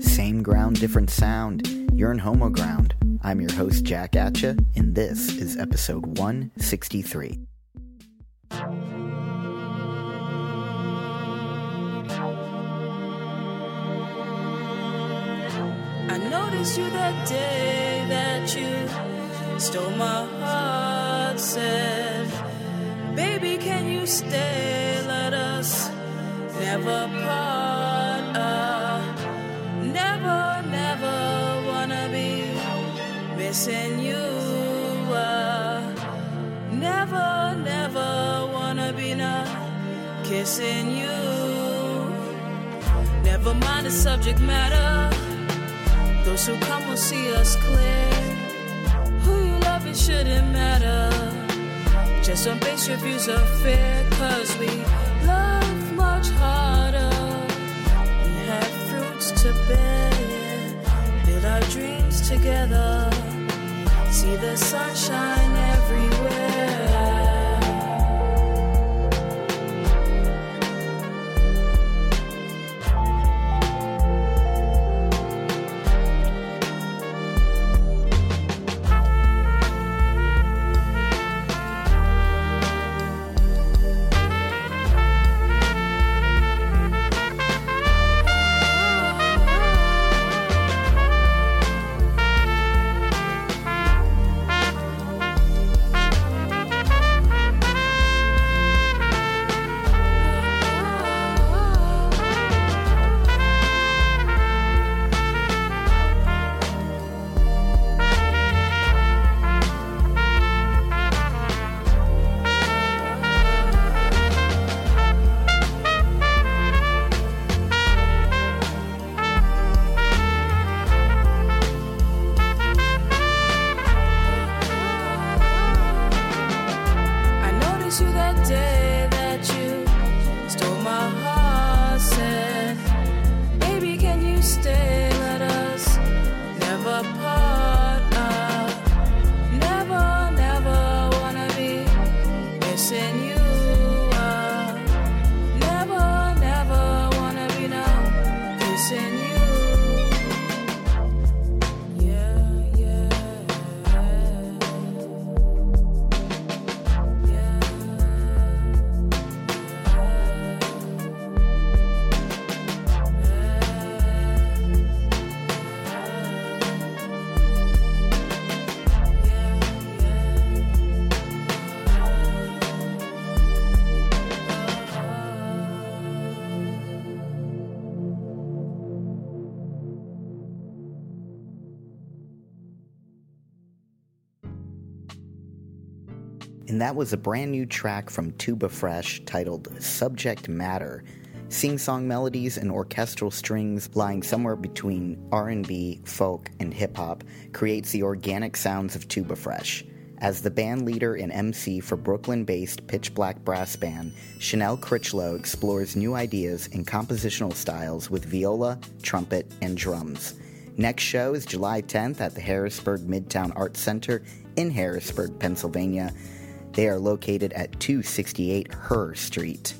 Same ground, different sound. You're in Homoground. I'm your host, Jack Atcha, and this is episode 163. I noticed you that day that you stole my heart. Said, Baby, can you stay? Let us never part. Missing you. Uh, never, never wanna be not kissing you. Never mind the subject matter. Those who come will see us clear. Who you love, it shouldn't matter. Just don't base your views of fear, cause we love much harder. We have fruits to bear, build our dreams together. See the sunshine And that was a brand new track from Tuba Fresh titled Subject Matter. Sing-song melodies and orchestral strings lying somewhere between R&B, folk, and hip-hop creates the organic sounds of Tuba Fresh. As the band leader and MC for Brooklyn-based Pitch Black Brass Band, Chanel Critchlow explores new ideas and compositional styles with viola, trumpet, and drums. Next show is July 10th at the Harrisburg Midtown Arts Center in Harrisburg, Pennsylvania. They are located at 268 Herr Street.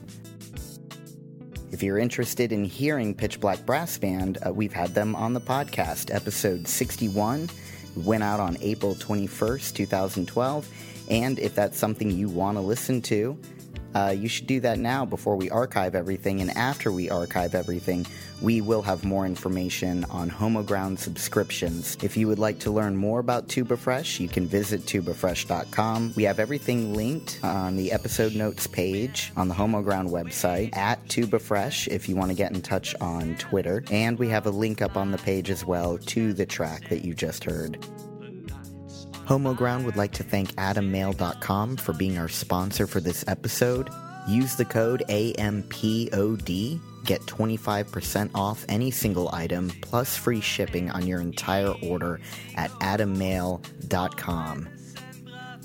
If you're interested in hearing Pitch Black Brass Band, uh, we've had them on the podcast. Episode 61 went out on April 21st, 2012. And if that's something you want to listen to, uh, you should do that now before we archive everything. And after we archive everything, we will have more information on Homoground subscriptions. If you would like to learn more about Tuba Fresh, you can visit tubafresh.com. We have everything linked on the episode notes page on the Homoground website at Tuba Fresh if you want to get in touch on Twitter. And we have a link up on the page as well to the track that you just heard. Homoground would like to thank AdamMale.com for being our sponsor for this episode. Use the code AMPOD, get 25% off any single item plus free shipping on your entire order at AdamMale.com.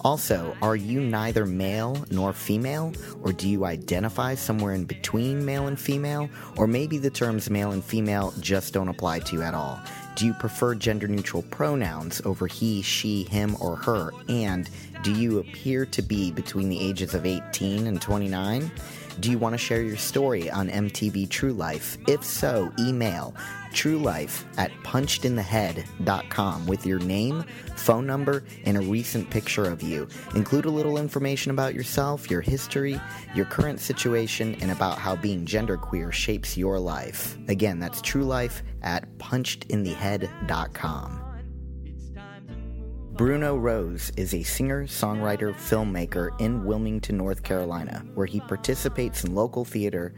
Also, are you neither male nor female? Or do you identify somewhere in between male and female? Or maybe the terms male and female just don't apply to you at all? Do you prefer gender neutral pronouns over he, she, him, or her? And do you appear to be between the ages of 18 and 29? Do you want to share your story on MTV True Life? If so, email truelife at punchedinthehead.com with your name, phone number, and a recent picture of you. Include a little information about yourself, your history, your current situation, and about how being genderqueer shapes your life. Again, that's truelife at punchedinthehead.com. Bruno Rose is a singer, songwriter, filmmaker in Wilmington, North Carolina, where he participates in local theater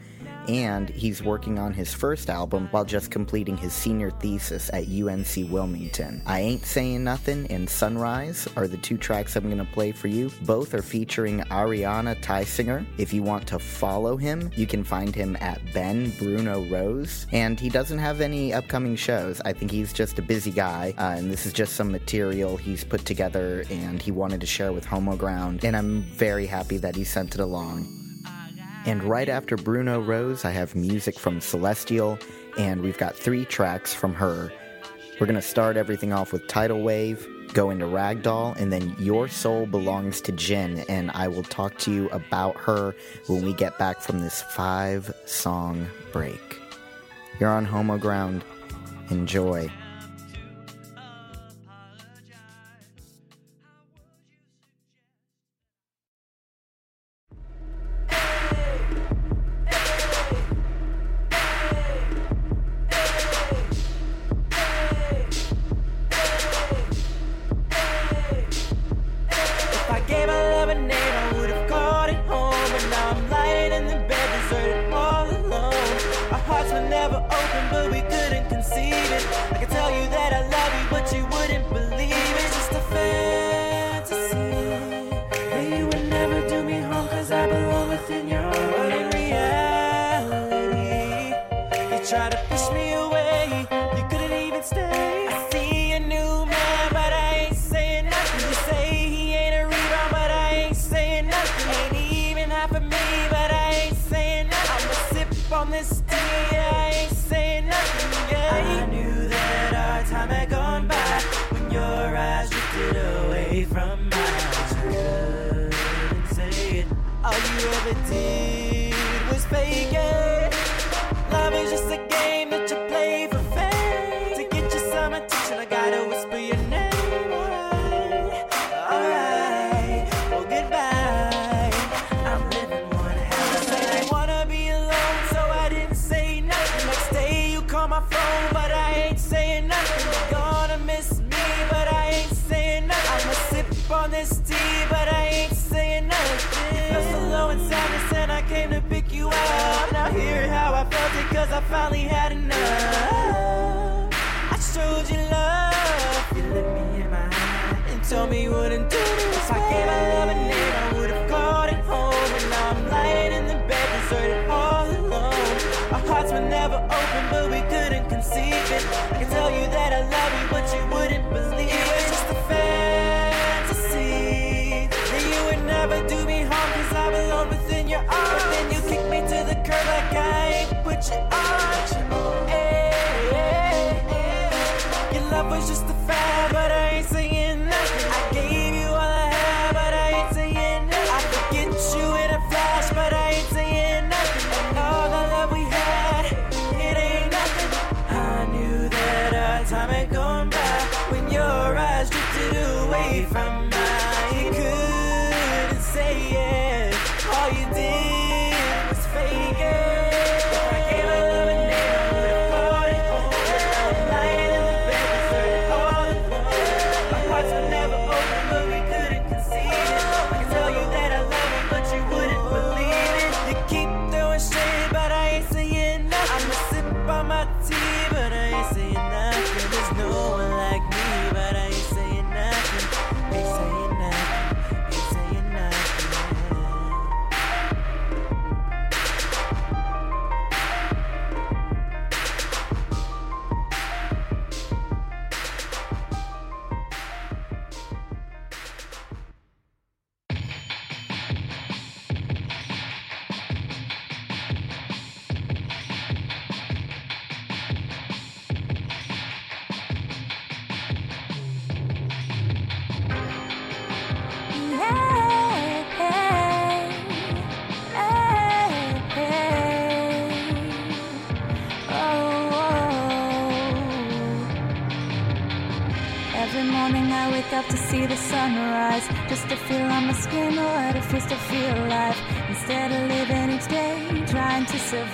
and he's working on his first album while just completing his senior thesis at UNC Wilmington. I Ain't Saying Nothing and Sunrise are the two tracks I'm going to play for you. Both are featuring Ariana Tysinger. If you want to follow him, you can find him at Ben Bruno Rose. And he doesn't have any upcoming shows. I think he's just a busy guy, uh, and this is just some material he's put together and he wanted to share with Homoground. And I'm very happy that he sent it along. And right after Bruno Rose, I have music from Celestial, and we've got three tracks from her. We're going to start everything off with Tidal Wave, go into Ragdoll, and then Your Soul Belongs to Jin. And I will talk to you about her when we get back from this five song break. You're on Homoground. Enjoy. From mine. Couldn't say it. All you ever did was fake it. Finally had enough.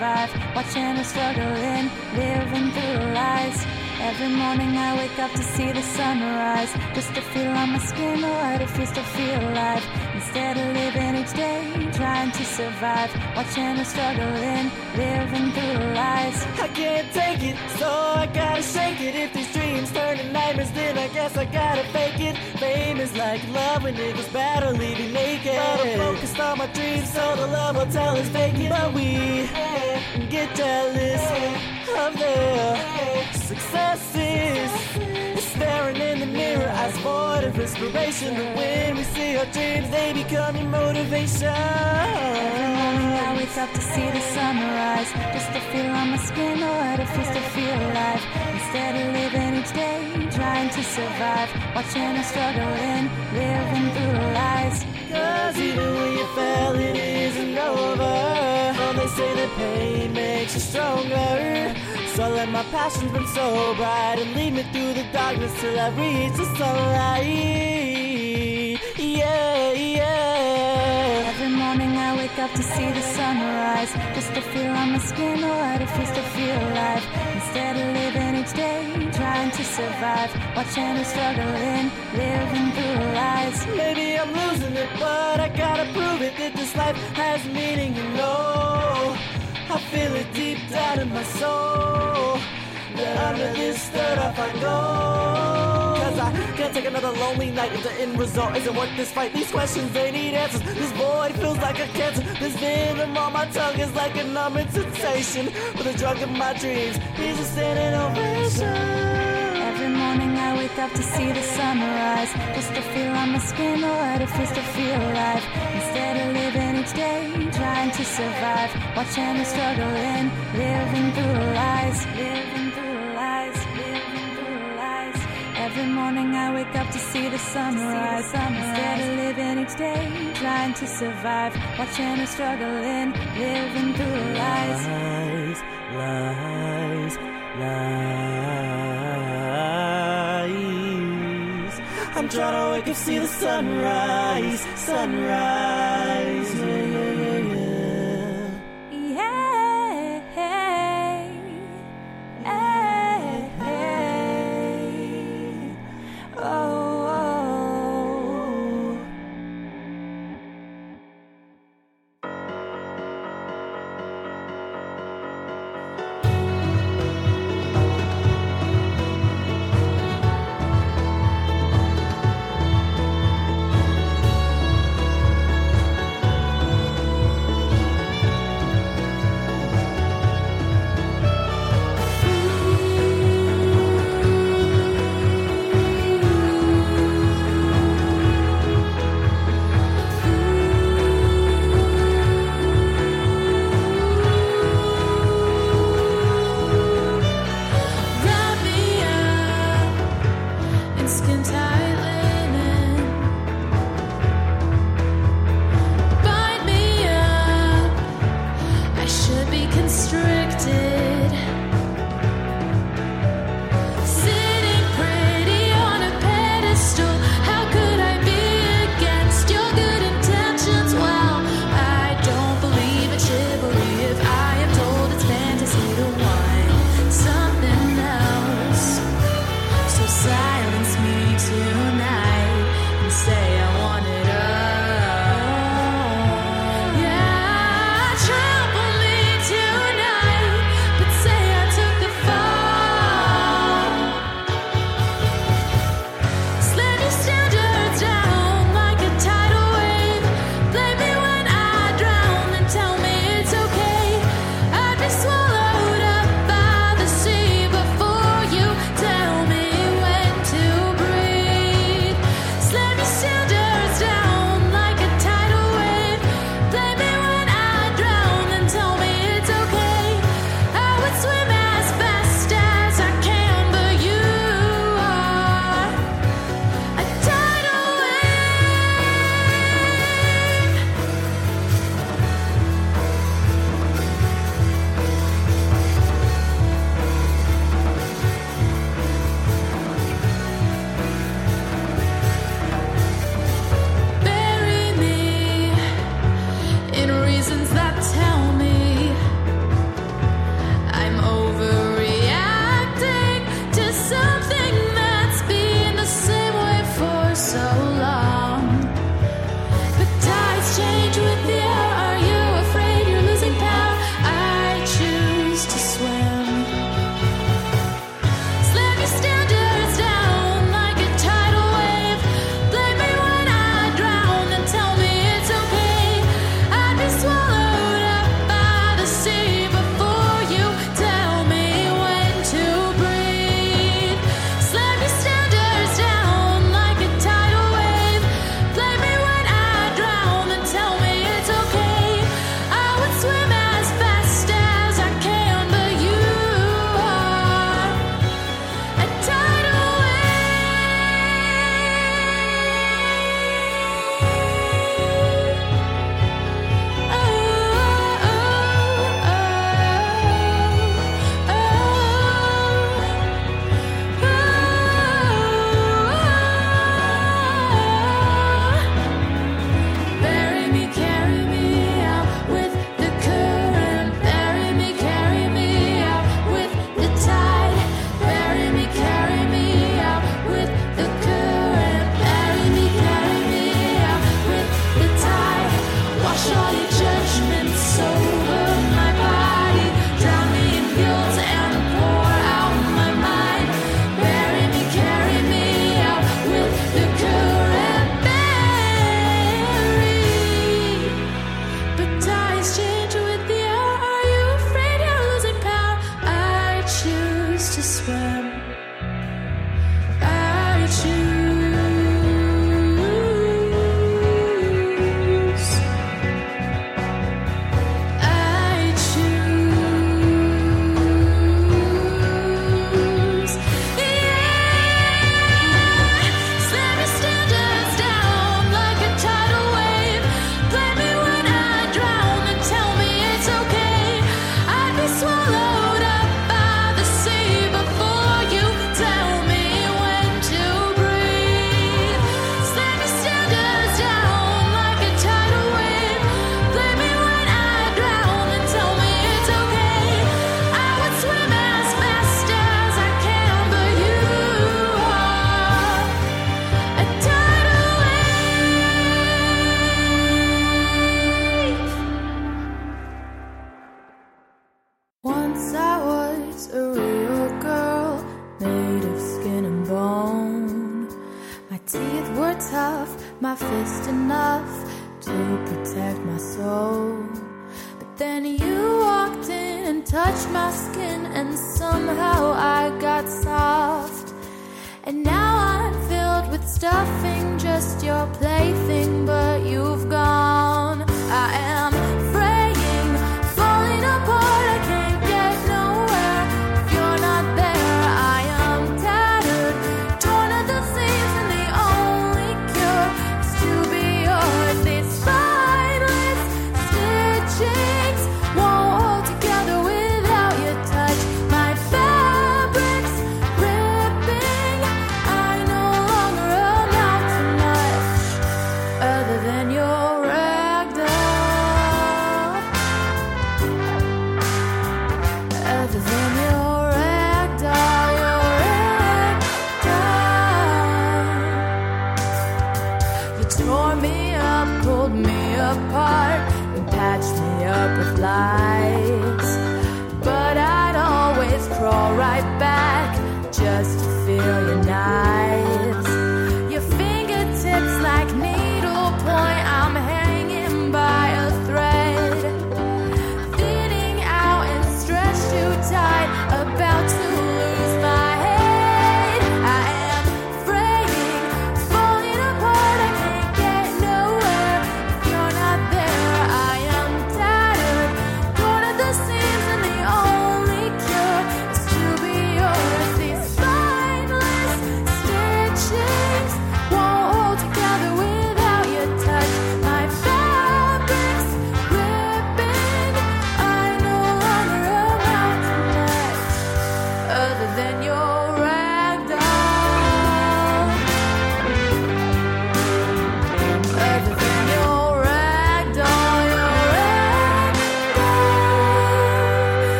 Survive, watching her struggling, living through the lies. Every morning I wake up to see the sunrise, just to feel on my skin what it feels to feel alive. Instead of living each day, trying to survive, watching her struggling, living through the lies. I can't take it, so I gotta shake it. If these dreams turn to nightmares, then I guess I gotta fake it. Fame is like love when it goes bad or leave naked. But I'm focused on my dreams, so the love will tell is fake it. But we get jealous of their successes. Staring in the mirror, eyes void of inspiration. But when we see our dreams, they become your motivation. Every morning I wake up to see the sunrise, just to feel on my skin what it feels to feel alive. Instead of living each day, trying to survive, watching her struggling, living through lies. Cause even when you fail, it isn't over. They say that pain makes you stronger. So let my passions burn so bright and lead me through the darkness till I reach the sunlight. Yeah, yeah. Every morning I wake up to see the sunrise, just to feel on my skin what it feels to feel alive. Instead of living each day, trying to survive, watching her struggling, living through lies. Maybe I'm losing it, but I gotta prove it that this life has meaning, you know. I feel it deep down in my soul. Under this third I go. Cause I can't take another lonely night if the end result isn't worth this fight. These questions, they need answers. This void feels like a cancer. This venom on my tongue is like a numbing sensation. With a drug in my dreams, he's a standing ovation. Every morning I wake up to see the sunrise, just to feel on my skin what it feels to feel alive. Instead of living each day, trying to survive, watching her struggling, living through lies, living Every morning I wake up to see the sunrise, instead of living each day, trying to survive, watching her struggling, living through lies. lies, lies, lies. I'm trying to wake up, see the sunrise, sunrise.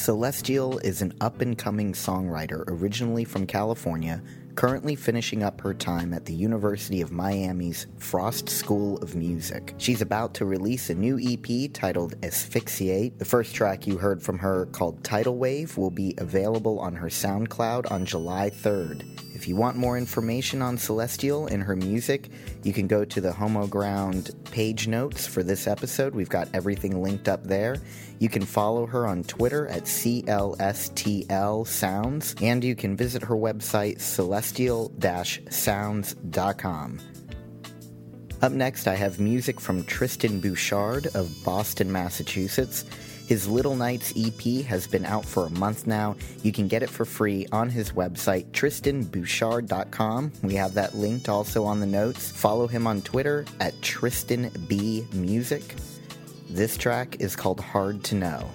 Celestial is an up and coming songwriter originally from California, currently finishing up her time at the University of Miami's Frost School of Music. She's about to release a new EP titled Asphyxiate. The first track you heard from her, called Tidal Wave, will be available on her SoundCloud on July 3rd. If you want more information on Celestial and her music, you can go to the Homoground page notes for this episode. We've got everything linked up there. You can follow her on Twitter at CLSTL Sounds, and you can visit her website celestial sounds.com. Up next, I have music from Tristan Bouchard of Boston, Massachusetts. His Little Nights EP has been out for a month now. You can get it for free on his website, tristanbouchard.com. We have that linked also on the notes. Follow him on Twitter at tristanbmusic. This track is called Hard to Know.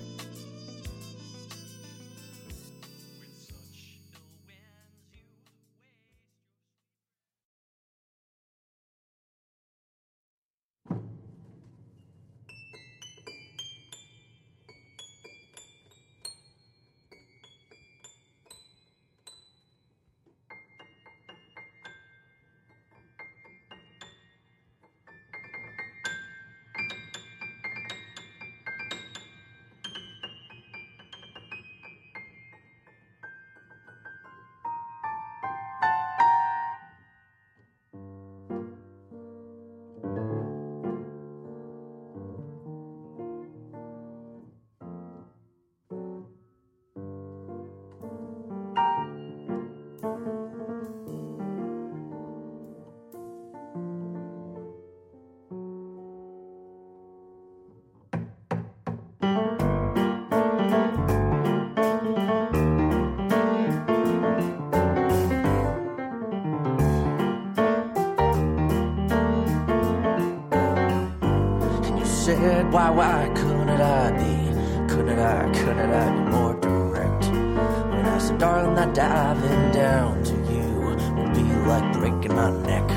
Why, why couldn't I be? Couldn't I, couldn't I be more direct? When I said, Darling, that diving down to you would be like breaking my neck.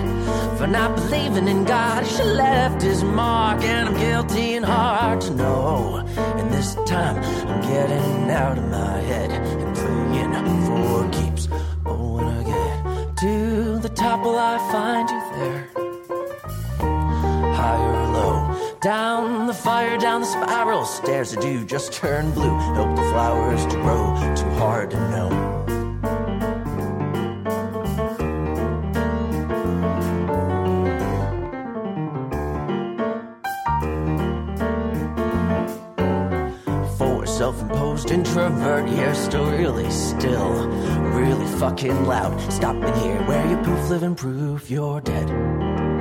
For not believing in God, she left his mark, and I'm guilty and hard to know. And this time, I'm getting out of my head and playing for keeps. Oh, when I get to the top, will I down the spiral stairs that do just turn blue. Help the flowers to grow, too hard to know. For self-imposed introvert, you're still really still, really fucking loud. Stopping here where you poof, living proof you're dead.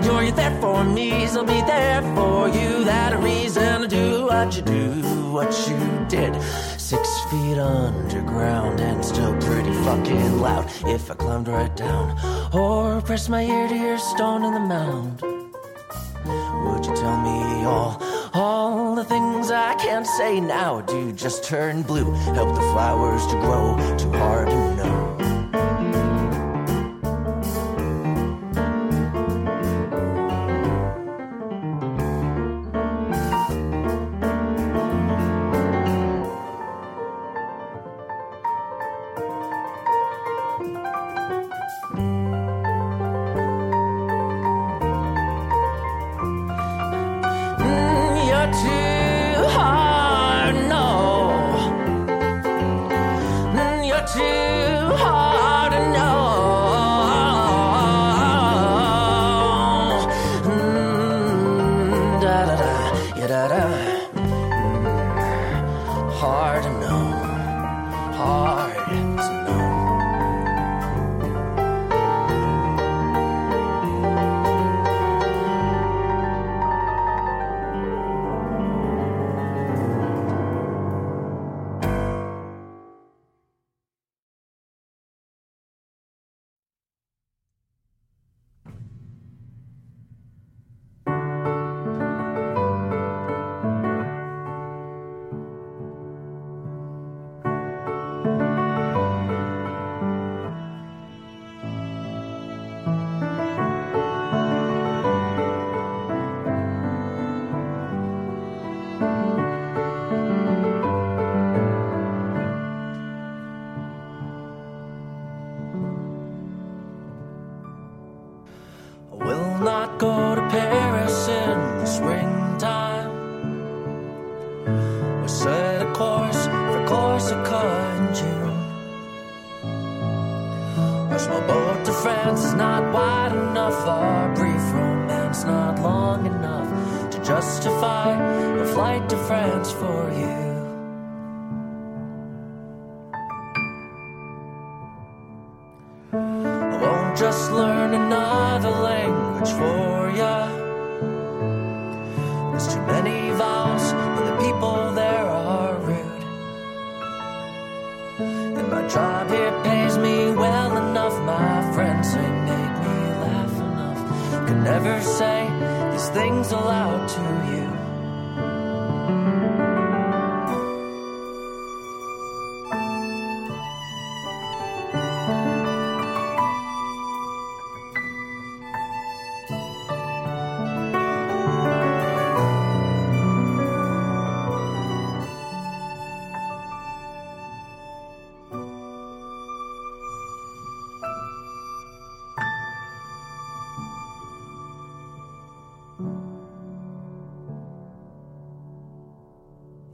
And you're there for me, so be there for you. That a reason to do what you do, what you did. Six feet underground and still pretty fucking loud. If I climbed right down or pressed my ear to your stone in the mound. Would you tell me all, all the things I can't say now? Do you just turn blue, help the flowers to grow, too hard to know.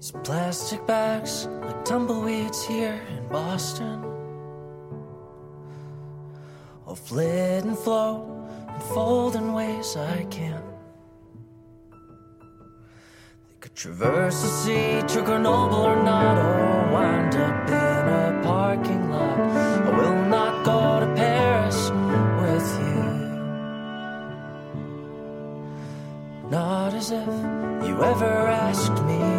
These plastic bags like tumbleweeds here in Boston. I'll flit and float and fold in ways I can't. They could traverse the sea to Grenoble or not, or wind up in a parking lot. I will not go to Paris with you. Not as if you ever asked me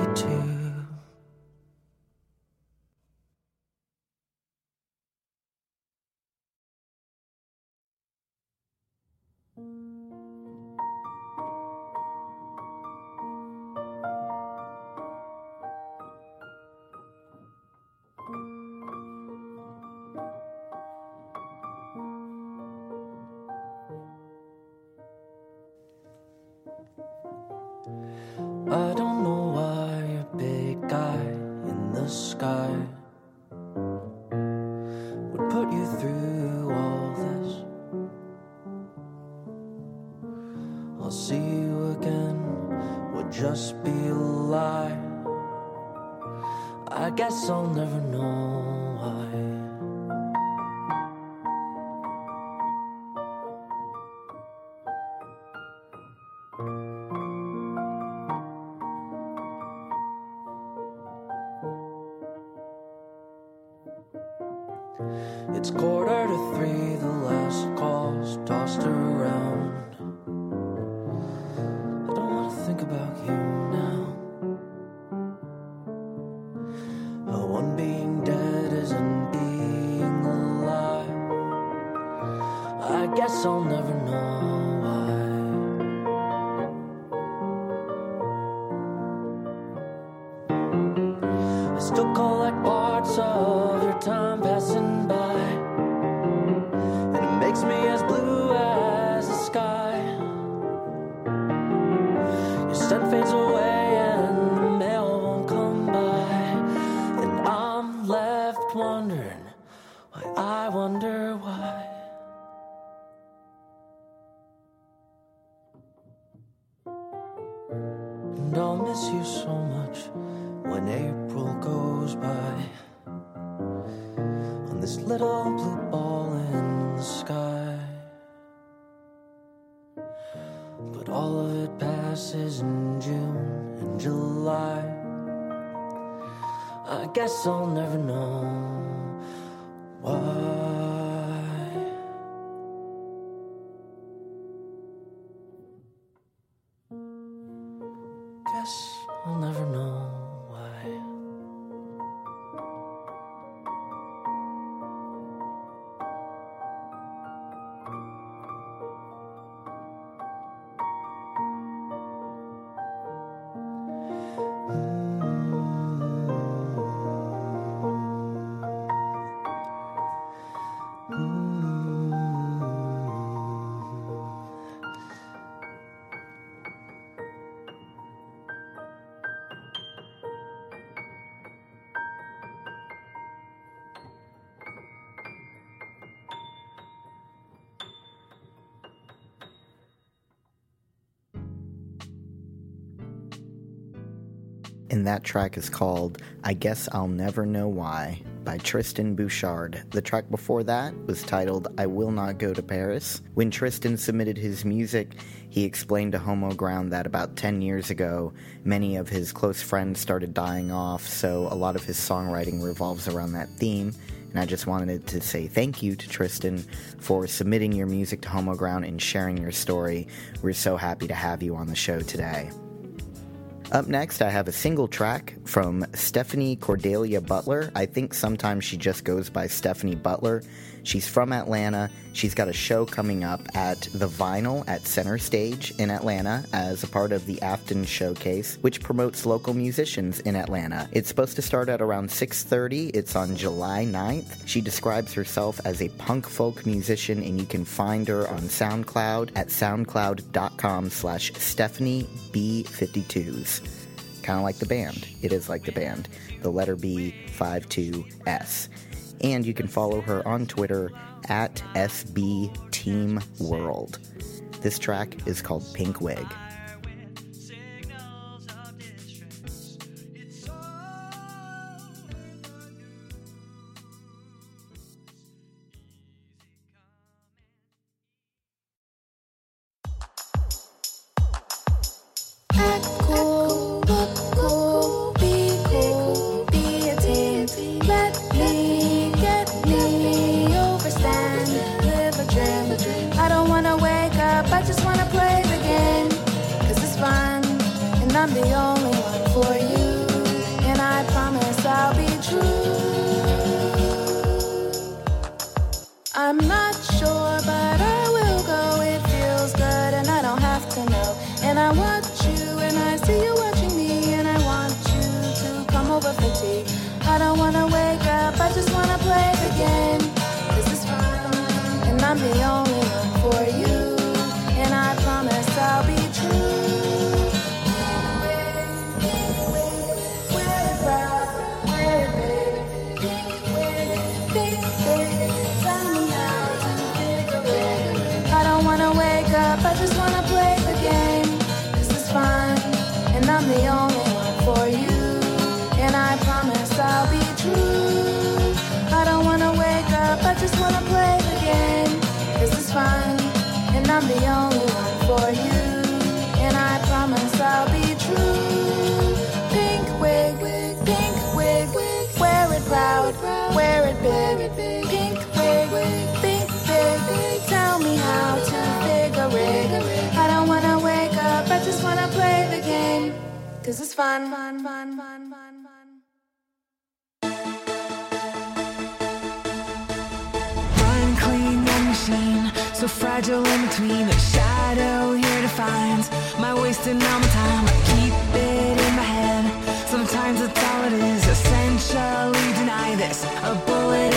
It's quarter to three, the last call's tossed around. And that track is called I Guess I'll Never Know Why by Tristan Bouchard. The track before that was titled I Will Not Go to Paris. When Tristan submitted his music, he explained to Homoground that about 10 years ago, many of his close friends started dying off, so a lot of his songwriting revolves around that theme. And I just wanted to say thank you to Tristan for submitting your music to Homoground and sharing your story. We're so happy to have you on the show today. Up next, I have a single track from Stephanie Cordelia Butler. I think sometimes she just goes by Stephanie Butler. She's from Atlanta. She's got a show coming up at the Vinyl at Center Stage in Atlanta as a part of the Afton Showcase, which promotes local musicians in Atlanta. It's supposed to start at around 6:30. It's on July 9th. She describes herself as a punk folk musician, and you can find her on SoundCloud at soundcloud.com slash Stephanie B52s. Kind of like the band. It is like the band. The letter B 52S and you can follow her on Twitter at SB Team World. This track is called Pink Wig. Run clean and machine, so fragile in between. A shadow here defines my wasting all my time. I keep it in my head. Sometimes it's all it is. Essentially deny this. A bullet.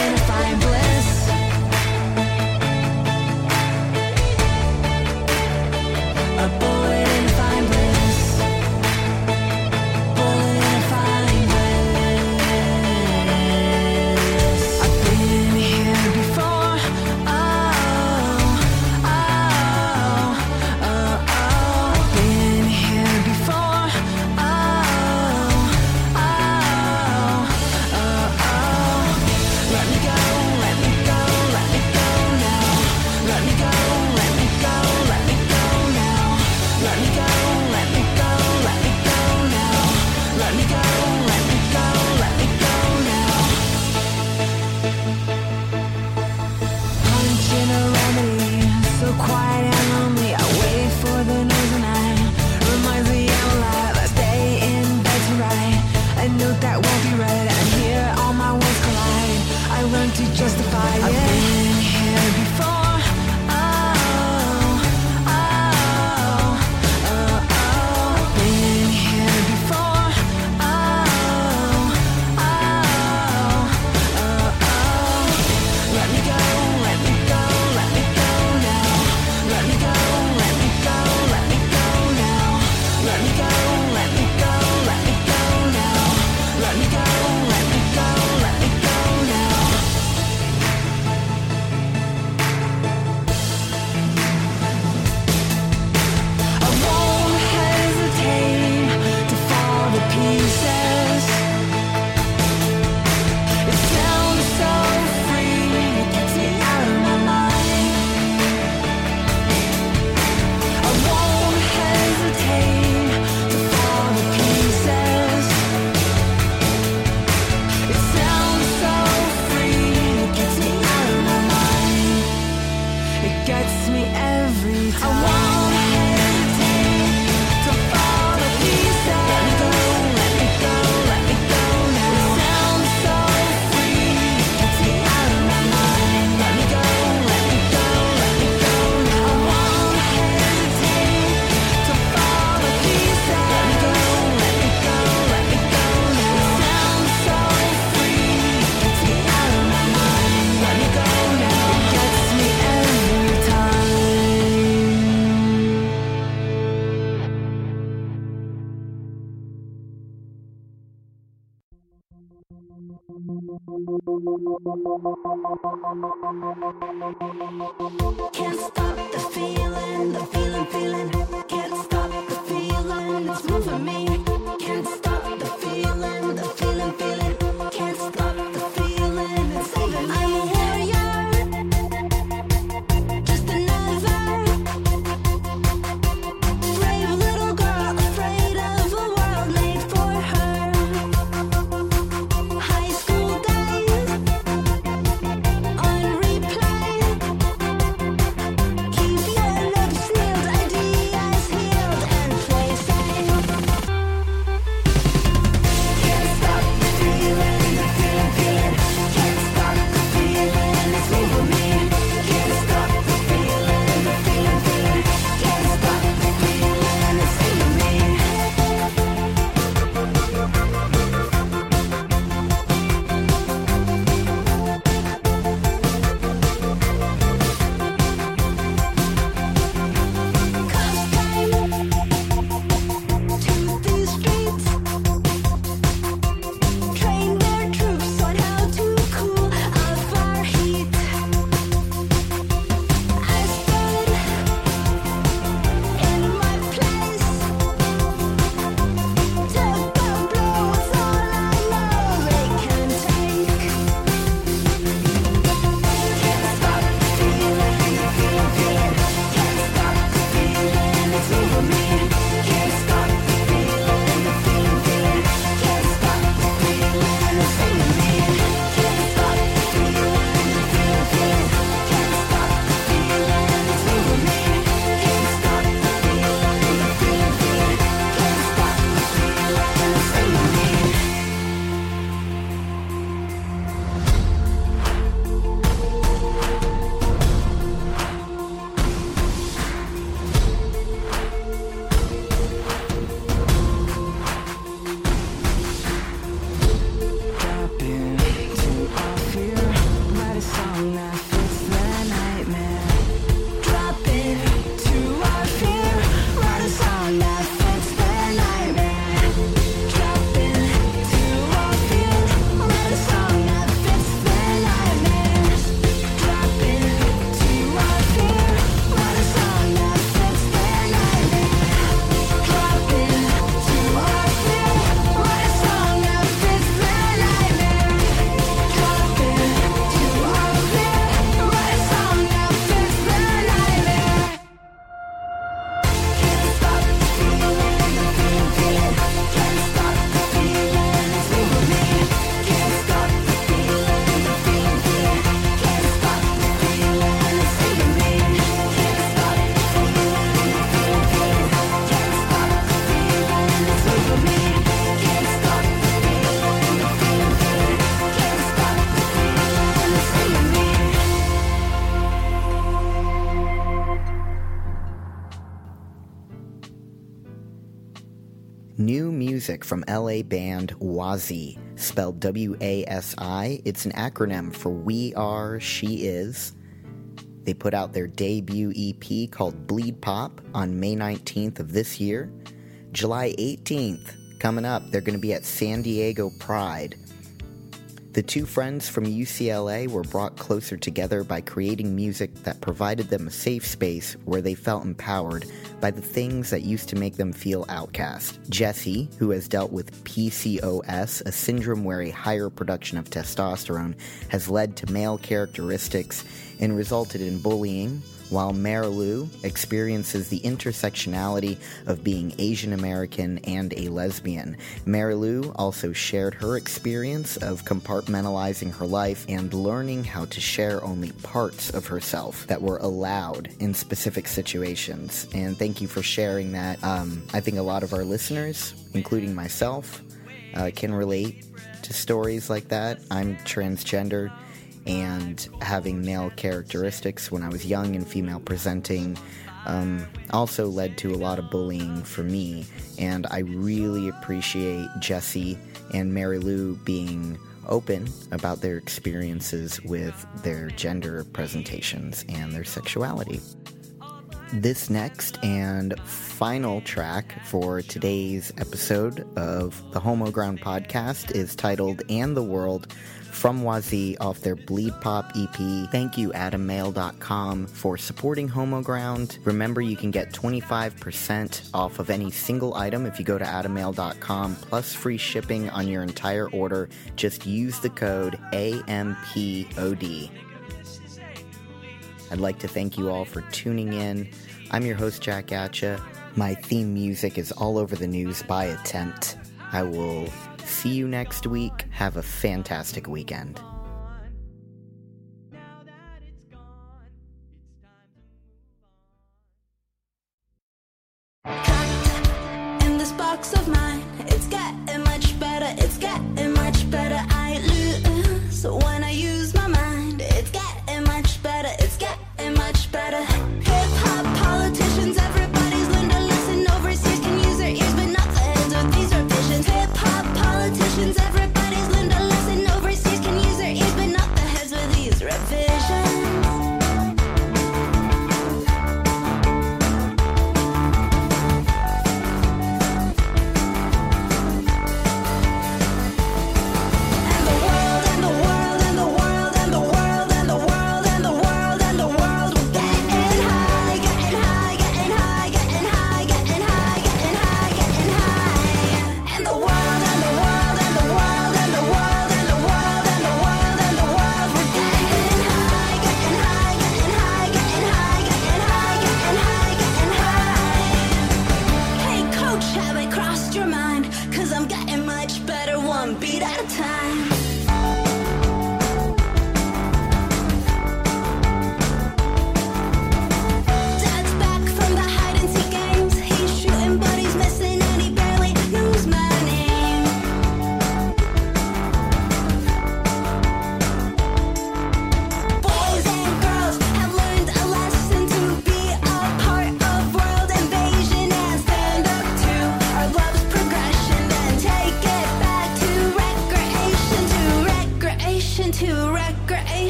you got LA band Wasi, spelled W A S I. It's an acronym for We Are, She Is. They put out their debut EP called Bleed Pop on May 19th of this year. July 18th, coming up, they're going to be at San Diego Pride. The two friends from UCLA were brought closer together by creating music that provided them a safe space where they felt empowered by the things that used to make them feel outcast. Jesse, who has dealt with PCOS, a syndrome where a higher production of testosterone has led to male characteristics and resulted in bullying, while Marilu experiences the intersectionality of being Asian American and a lesbian. Marilu also shared her experience of compartmentalizing her life and learning how to share only parts of herself that were allowed in specific situations. And thank you for sharing that. Um, I think a lot of our listeners, including myself, uh, can relate to stories like that. I'm transgender and having male characteristics when I was young and female presenting um, also led to a lot of bullying for me. And I really appreciate Jesse and Marilu being open about their experiences with their gender presentations and their sexuality. This next and final track for today's episode of the Homoground podcast is titled And the World from Wasi off their Bleed Pop EP. Thank you, AdamMale.com, for supporting Homoground. Remember, you can get 25% off of any single item if you go to AdamMale.com, plus free shipping on your entire order. Just use the code AMPOD. I'd like to thank you all for tuning in. I'm your host, Jack Atcha. My theme music is all over the news by attempt. I will see you next week. Have a fantastic weekend.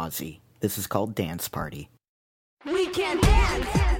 More. This is called Dance Party. We can dance.